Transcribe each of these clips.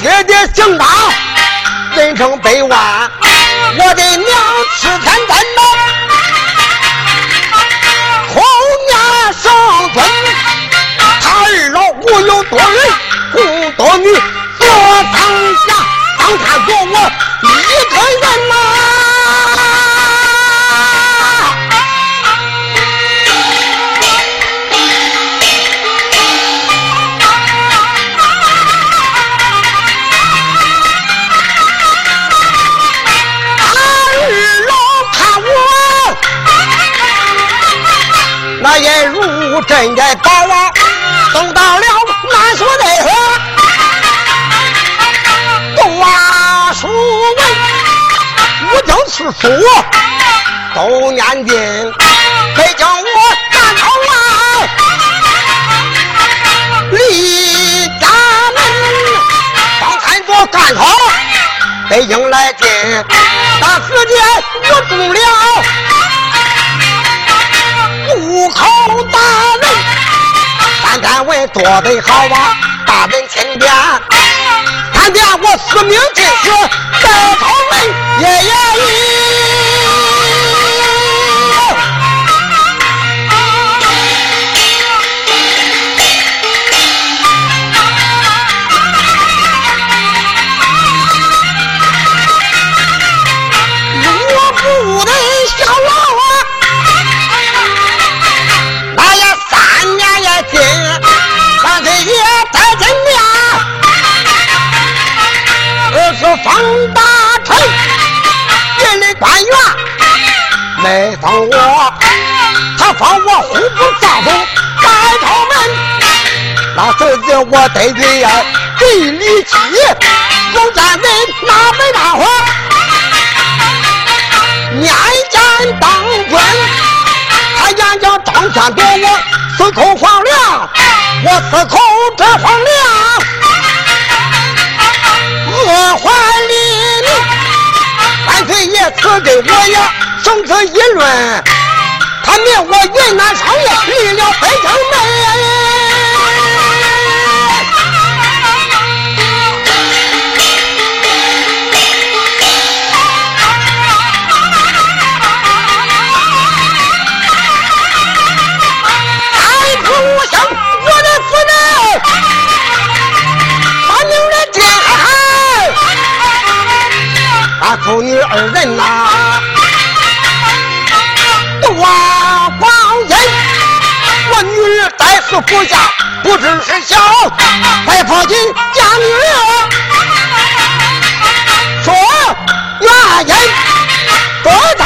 爹爹姓张，人称百万，我的娘吃天真如针在刀啊。等到了南锁内河，东啊书文，五经四书都念经，北京我赶考啊，离家门，方才做赶考，北京来进，大时间我中了好大人。咱单位做得好啊，大人钦点，看见我死命进去，在朝门爷爷。大臣，别的官员没放我，他放我户部尚书赶朝门。那这子我得罪呀，地里气，有战人哪没大火？面见当官，他眼叫张三夺我四口皇粮，我四口这皇粮。我怀里，万岁爷赐给我呀，生此一论，他命我云南商业离了北城门。父女二人呐，多光阴。我女儿在死服下，不知是小，快跑进家女儿，说原因，多在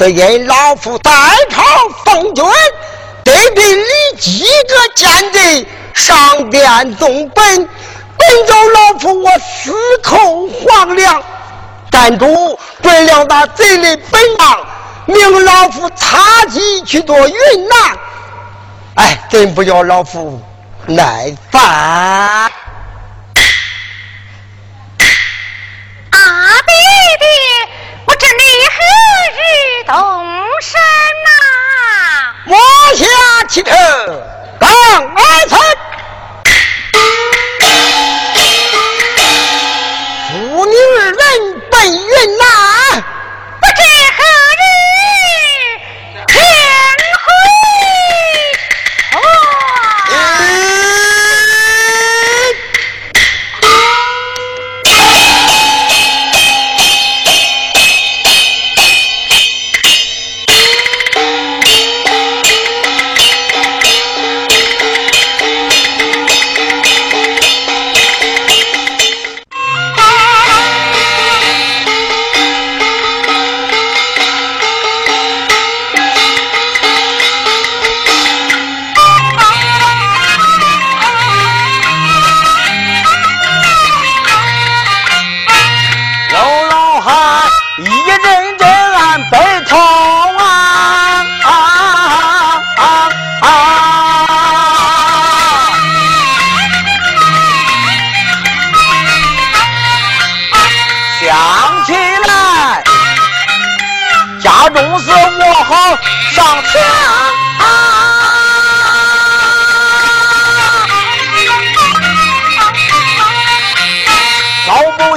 是因老夫代朝奉君，得病你几个奸贼上殿纵本。本着老夫我死口黄粱，站主准了那贼的本王，命老夫插旗去做云南。哎，真不叫老夫耐烦。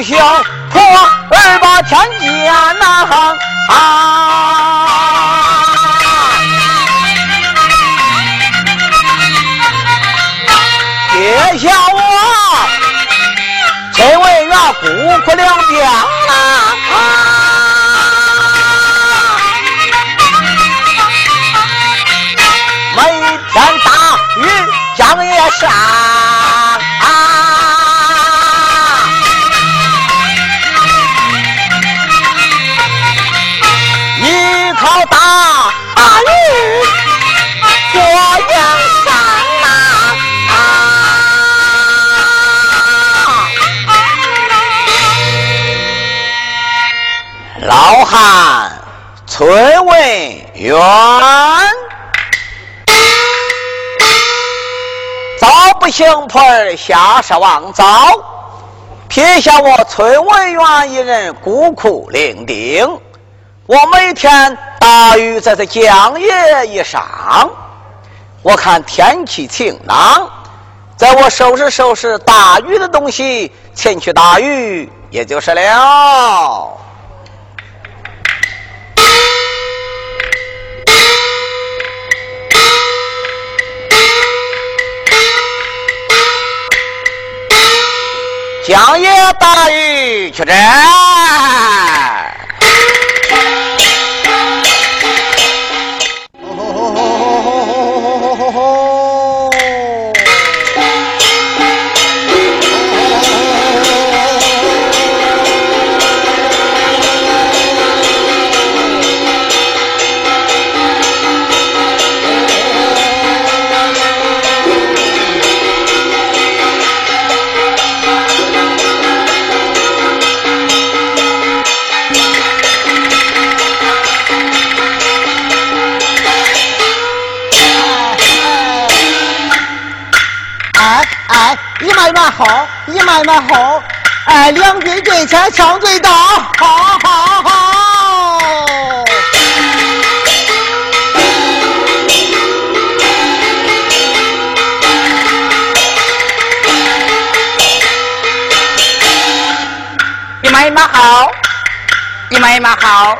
小婆儿把田家那啊。下我，请问那姑姑两边。看崔文元，早不行婆儿下杀王昭，撇下我崔文元一人孤苦伶仃。我每天大雨在这江夜一上，我看天气晴朗，在我收拾收拾打鱼的东西，前去打鱼也就是了。江野大雨去这。好，一慢一慢好。哎，两军对前，枪对刀，好好好。一慢一慢好，一慢一慢好。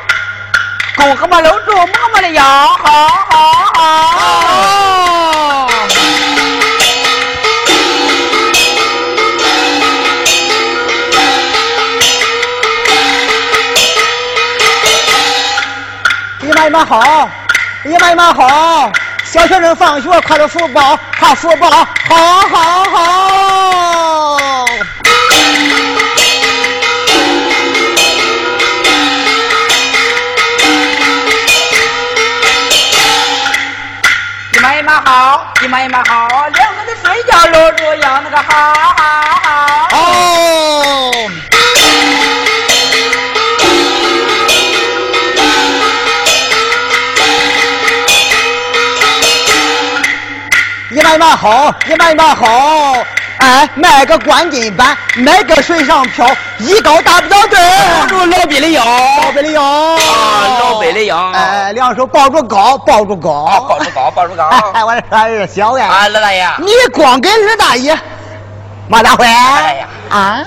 弓和马搂住妈妈的腰，好好好。一慢一慢好，一慢一慢好。小学生放学挎着书包，挎书包，好好好。姨妈姨妈好，姨妈姨妈好，两个人睡觉搂住腰，那个好好好。哦。一慢一慢好，一慢一慢好。哎，买个关金板，买个水上漂，一高大不了队。抱住老毕的腰，老北的腰。啊，老北的腰。哎，两手抱住高，抱住高。抱住高，抱住高。哎，我这儿小呀。啊，老大爷。你光跟二大爷，马大辉。哎呀。啊，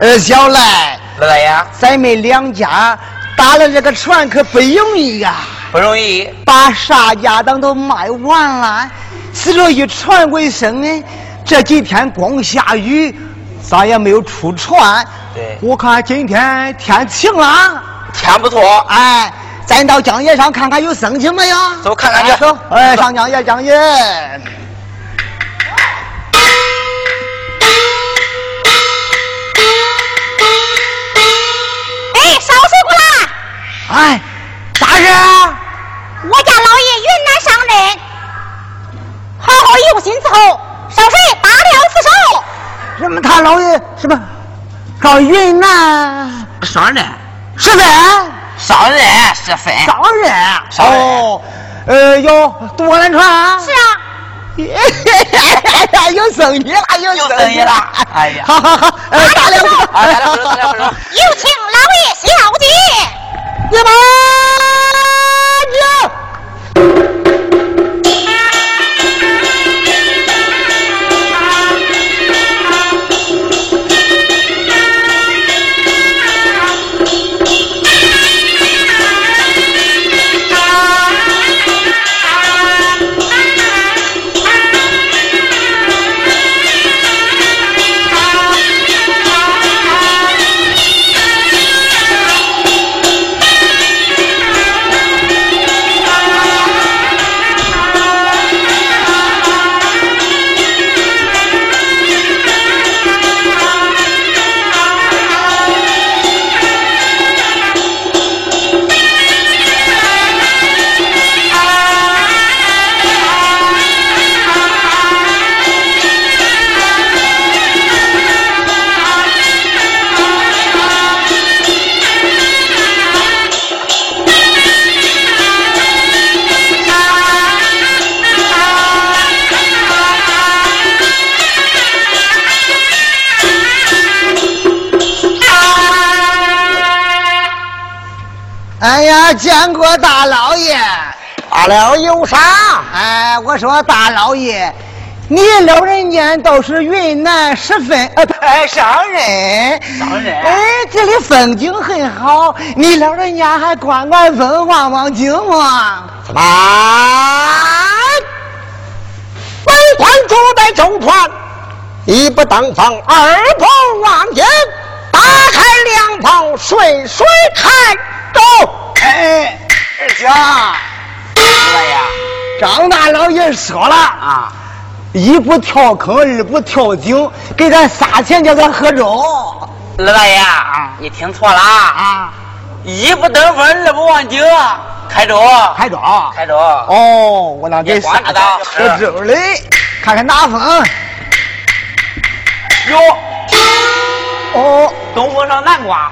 二小来。老大爷。咱们两家打了这个船可不容易呀。不容易。把啥家当都卖完了，死了一船为生呢。这几天光下雨，咱也没有出船。对。我看今天天晴了，天不错。哎，咱到江野上看看有生情没有？走，看看去。走。哎，上江野，江野。哎，烧水过来。哎，啥事？我家老爷云南上任，好好用心伺候。烧水打了四手。什么？他老爷什么？上云南上任？十分？上任十分？上任？哦，呃，有多难船？是啊。有生意了，有生意了。哎呀，好好好，呃，打两手，打两手，打两手。有请老爷小姐。你们。见过大老爷，大了有啥？哎，我说大老爷，你老人家都是云南十分呃上人，上人。哎，这里风景很好，你老人家还观观风，望望景嘛？怎么？本官住在中船，一不登峰，二不望景，打开两旁顺水看。走，哎，二姐，大爷，张大老爷说了啊，一不跳坑，二不跳井，给咱仨钱叫咱喝粥。老大爷，你听错了啊！一不登峰，二不望井，开粥，开粥，开粥。哦，我那给仨钱喝粥嘞，看看哪风。哟，哦，东风上南瓜。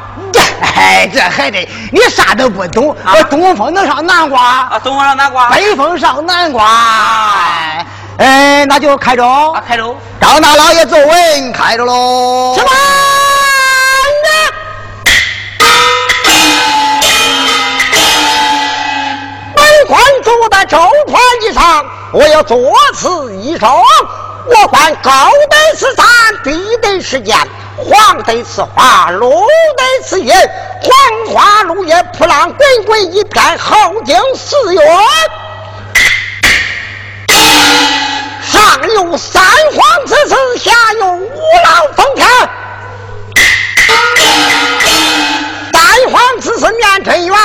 哎，这还得你啥都不懂。啊，东风能上南瓜？啊，东风上南瓜。北风上南瓜。哎，哎，那就开着。啊，开着。张大老爷坐稳，开着喽。什么？本官住在周团之上，我要作此一首。我管高得是山，低得是岩，黄得是花，绿得是叶，黄花绿叶铺浪滚滚一片，后景四月。上有三皇之子，下有五老封天。三皇之子面春元，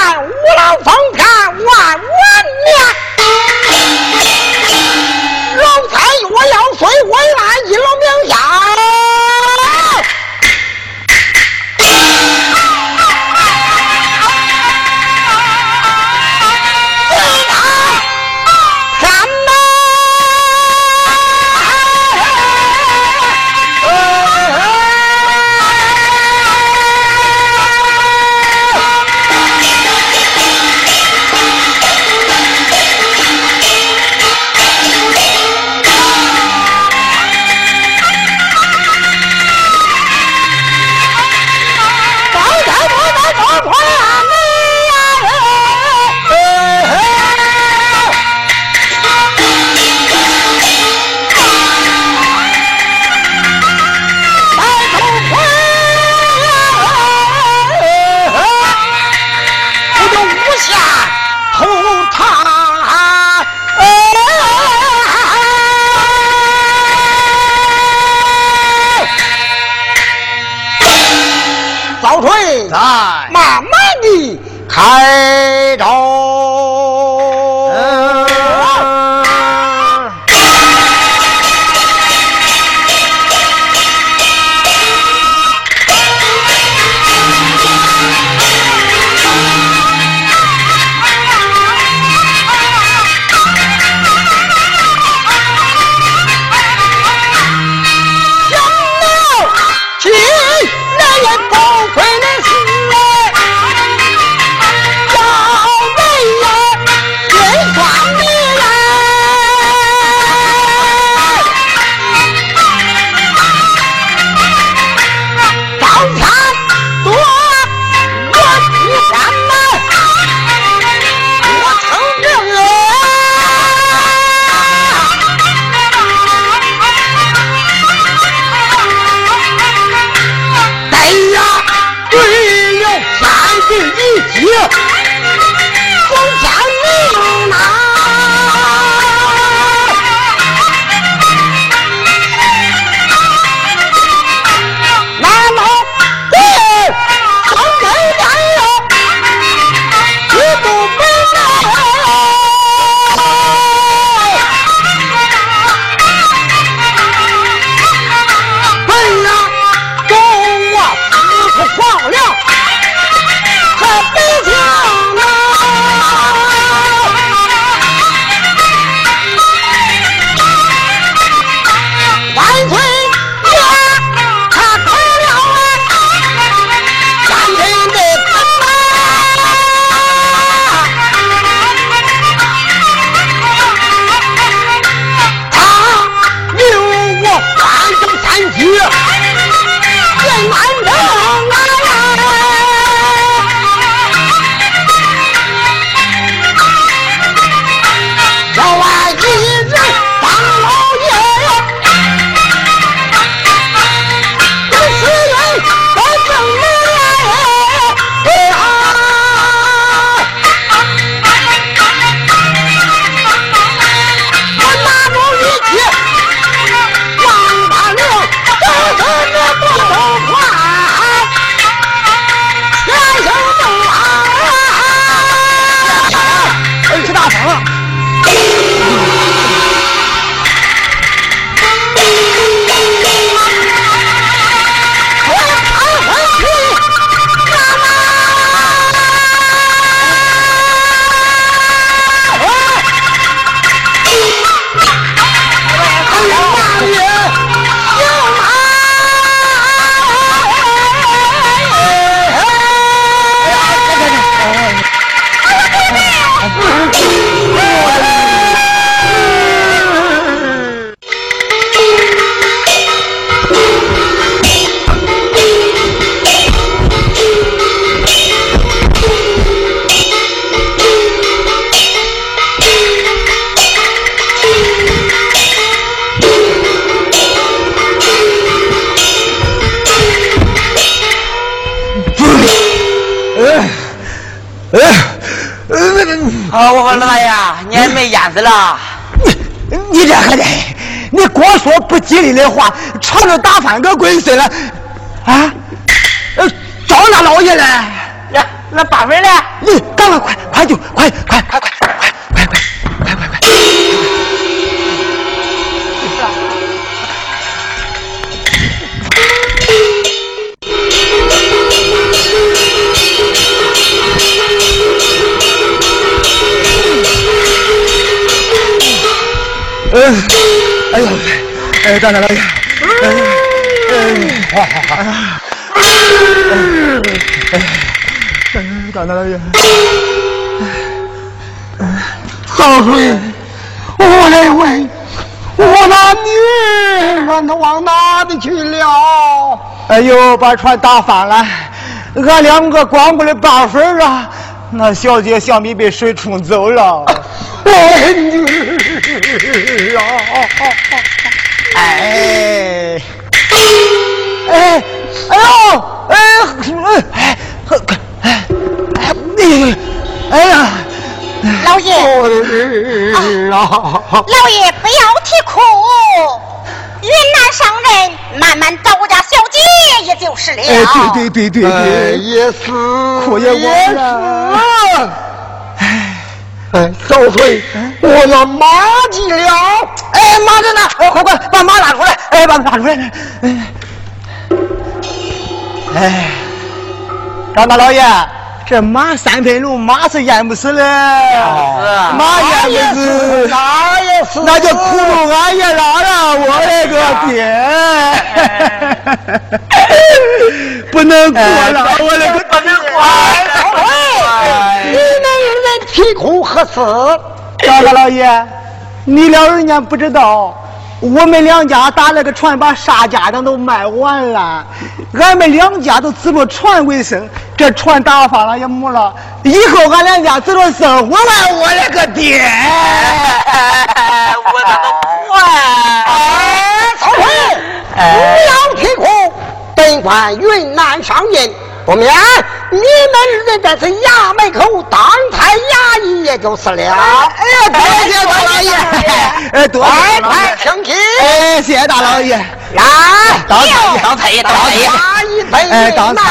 了？你你这孩子，你光说不吉利的话，朝着打翻个龟孙了，啊？呃，找那老爷来，那那八分呢？你赶快快快就快快快快快快嗯，哎呦，哎，大大老爷，哎，哎，好好好，哎，大大老爷，早睡，我来问，我那女儿她往哪里去了？哎呦，把船打翻了，俺两个光顾了八分啊，那小姐想必被水冲走了。我女啊！哎，哎，哎呦，哎，哎，哎，哎，哎呀，老爷，啊，老爷不要啼哭，云南上人慢慢找我家小姐也就是了。哎，对对对对对，也是，也我了。哎，小翠，我要马急了！哎，马在哪！哎，快快把马拉出来！哎，把马拉出来！哎，哎，张大老爷，这马三分路，马是淹不死的，马淹不死，那也是，那就苦路俺爷拉了，我勒个爹！不能过了，我勒个不能过！小翠，你们人啼哭何事？张大老爷，你老人家不知道，我们两家打了个船，把啥家当都卖完了，俺们两家都指着船为生，这船打翻了也没了，以后俺两家怎么生活了？我勒个爹！我怎么不哎，小翠，不要啼哭，本官云南上任。不免你们人这是衙门口当差衙役，也就是了。哎呀，多谢大老爷！哎，多快快请起！哎，谢谢大老爷。来，当差当差当差衙役分哎当差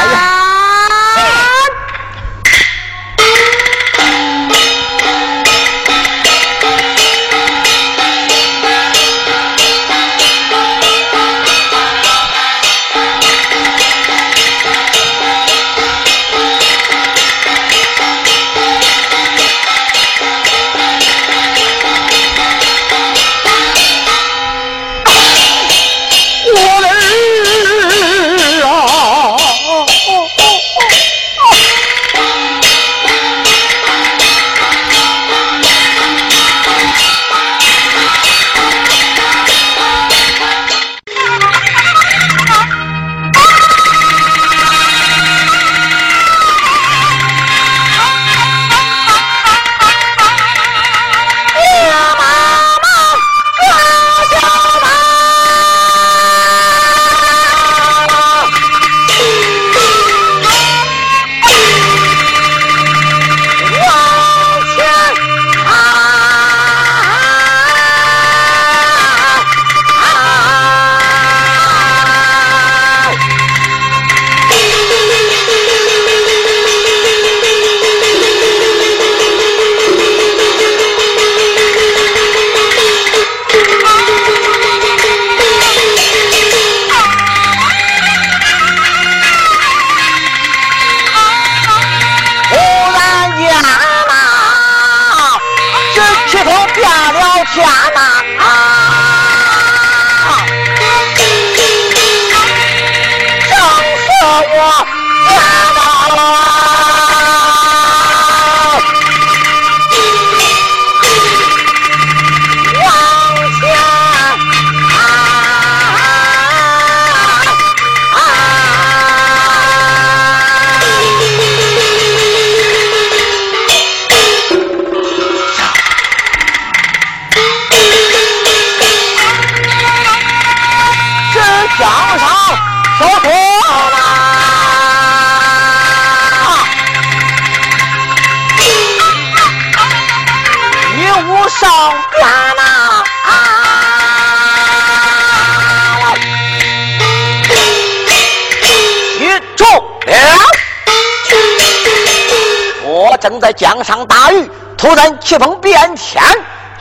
正在江上打鱼，突然气风变天，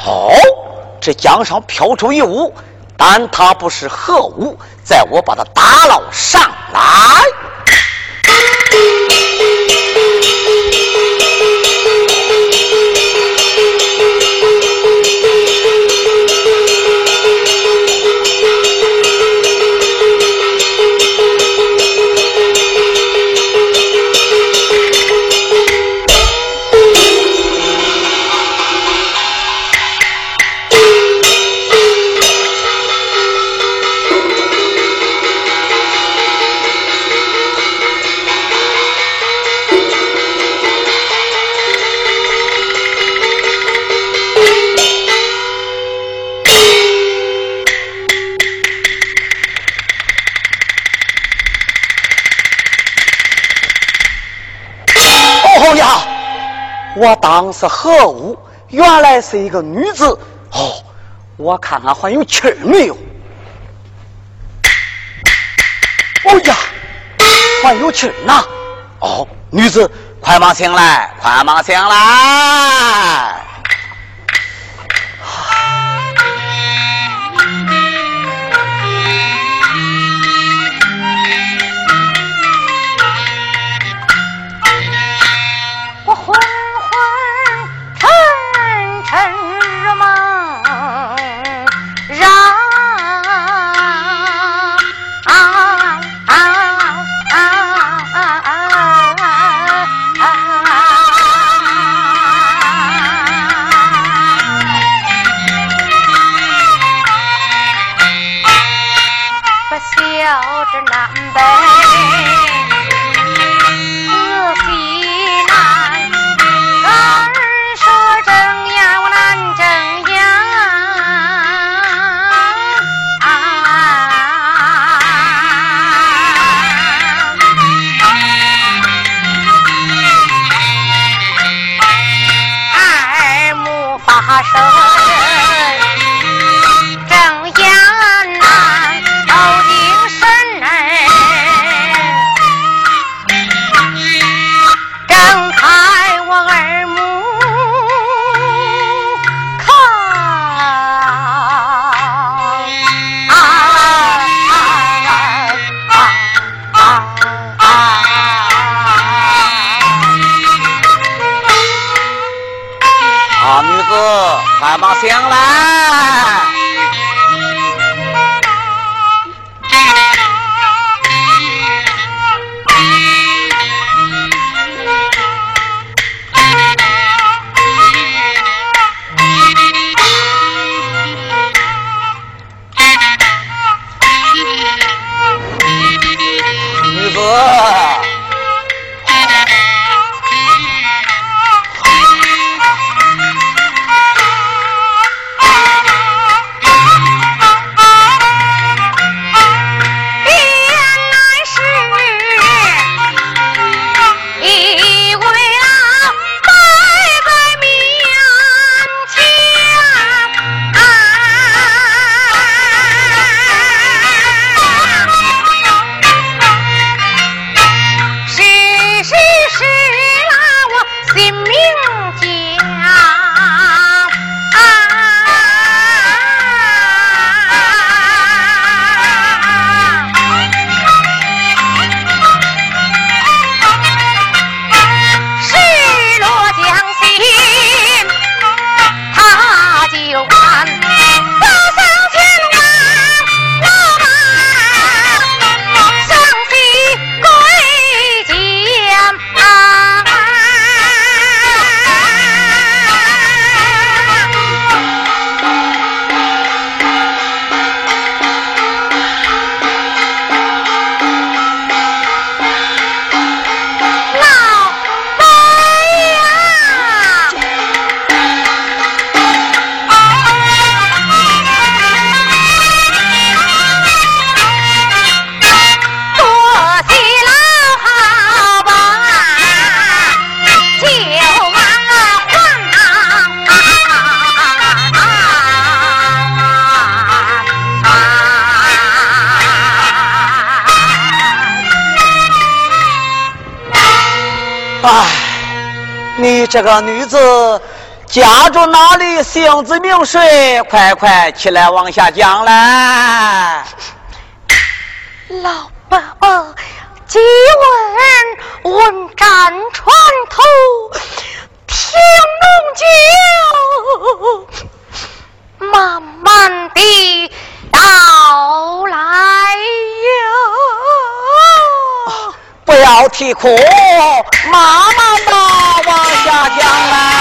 哦，这江上飘出一物，但它不是何物，在我把它打捞上来。我当是何物？原来是一个女子。哦，我看看还有气儿没有？哎呀，还有气儿呢！哦，女子，快忙醒来，快忙醒来！你这个女子家住哪里？姓字名谁？快快起来往下讲来。老伯伯，即问问斩船头，听龙酒，慢慢地到来哟。不要啼哭，慢慢的往下讲来。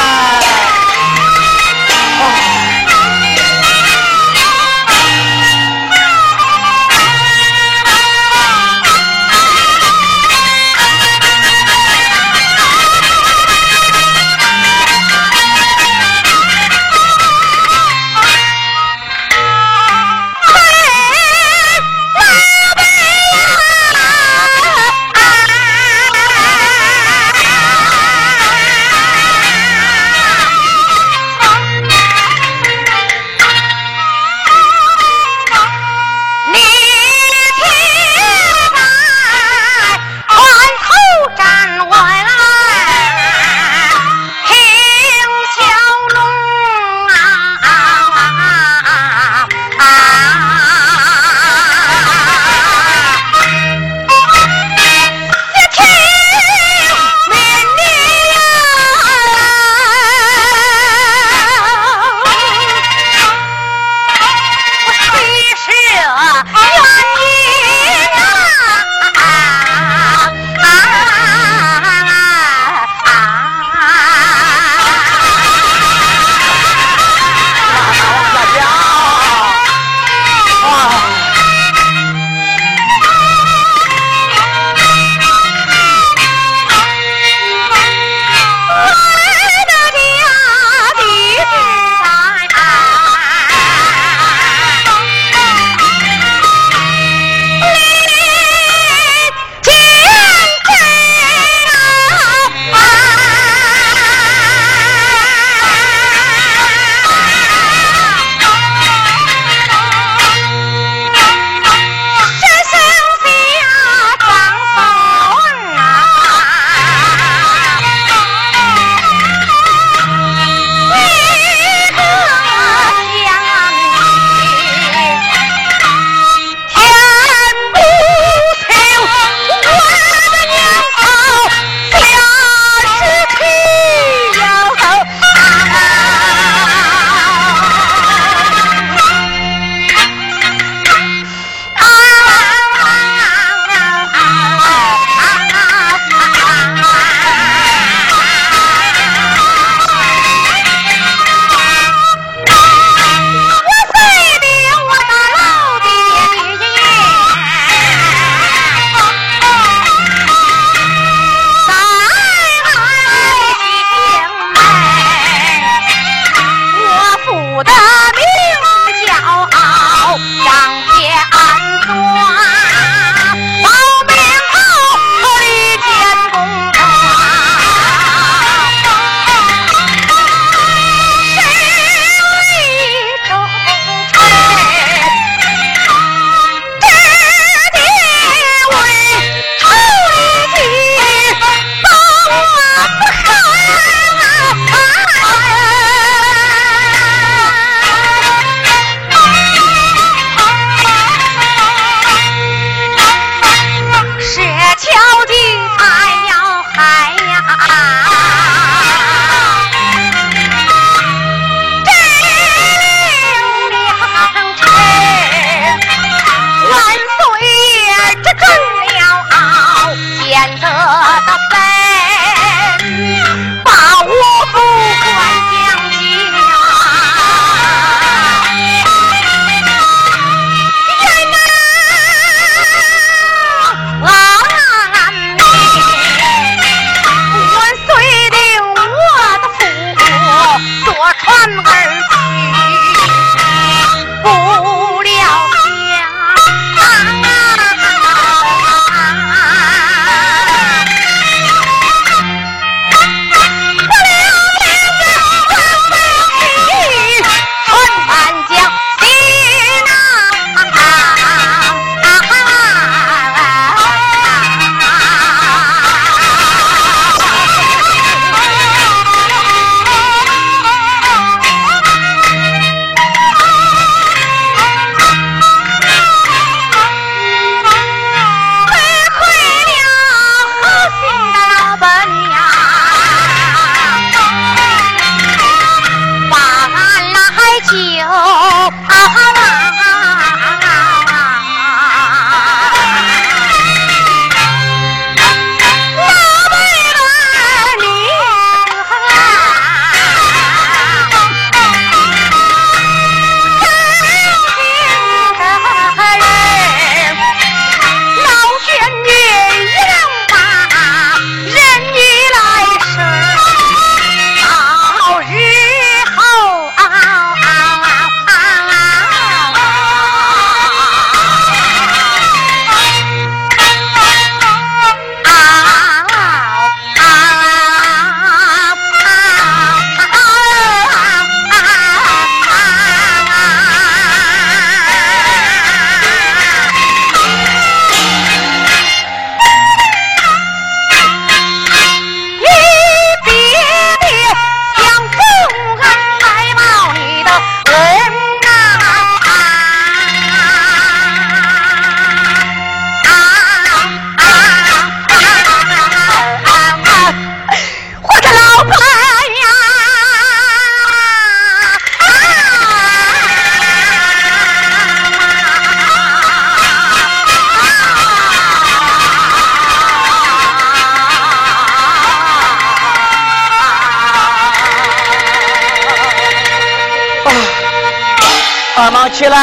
帮忙起来！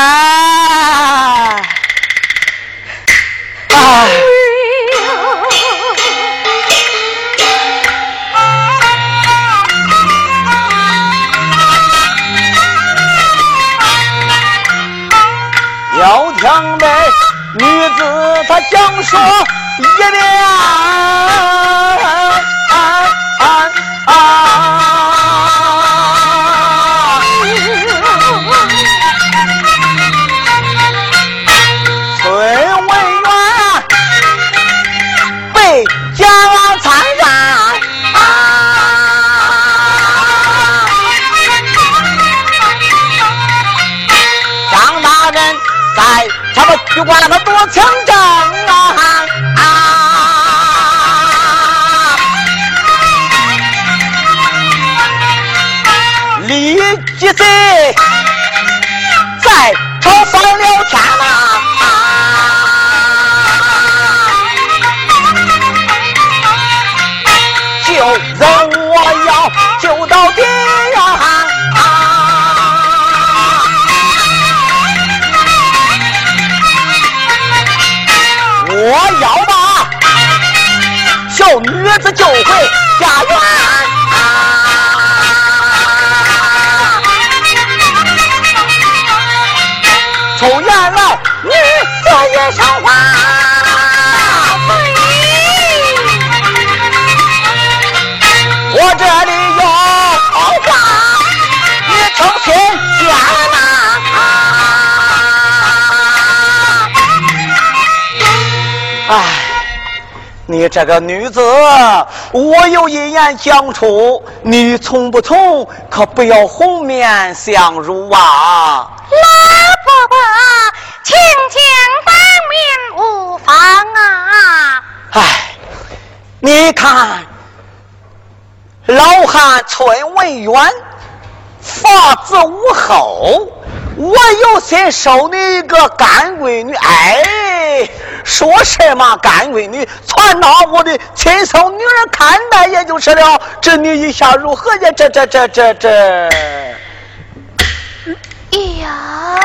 哎。要听那女子她讲说从原来你这也上花。你这个女子，我有一言讲出，你从不从，可不要红面相辱啊！老伯伯，请讲当面无妨啊！哎，你看，老汉村文远，法子无后。我有心收你一个干闺女，哎，说什么干闺女，传到我的亲生女儿看待也就是了。这你一下如何呀？这这这这这，哎呀！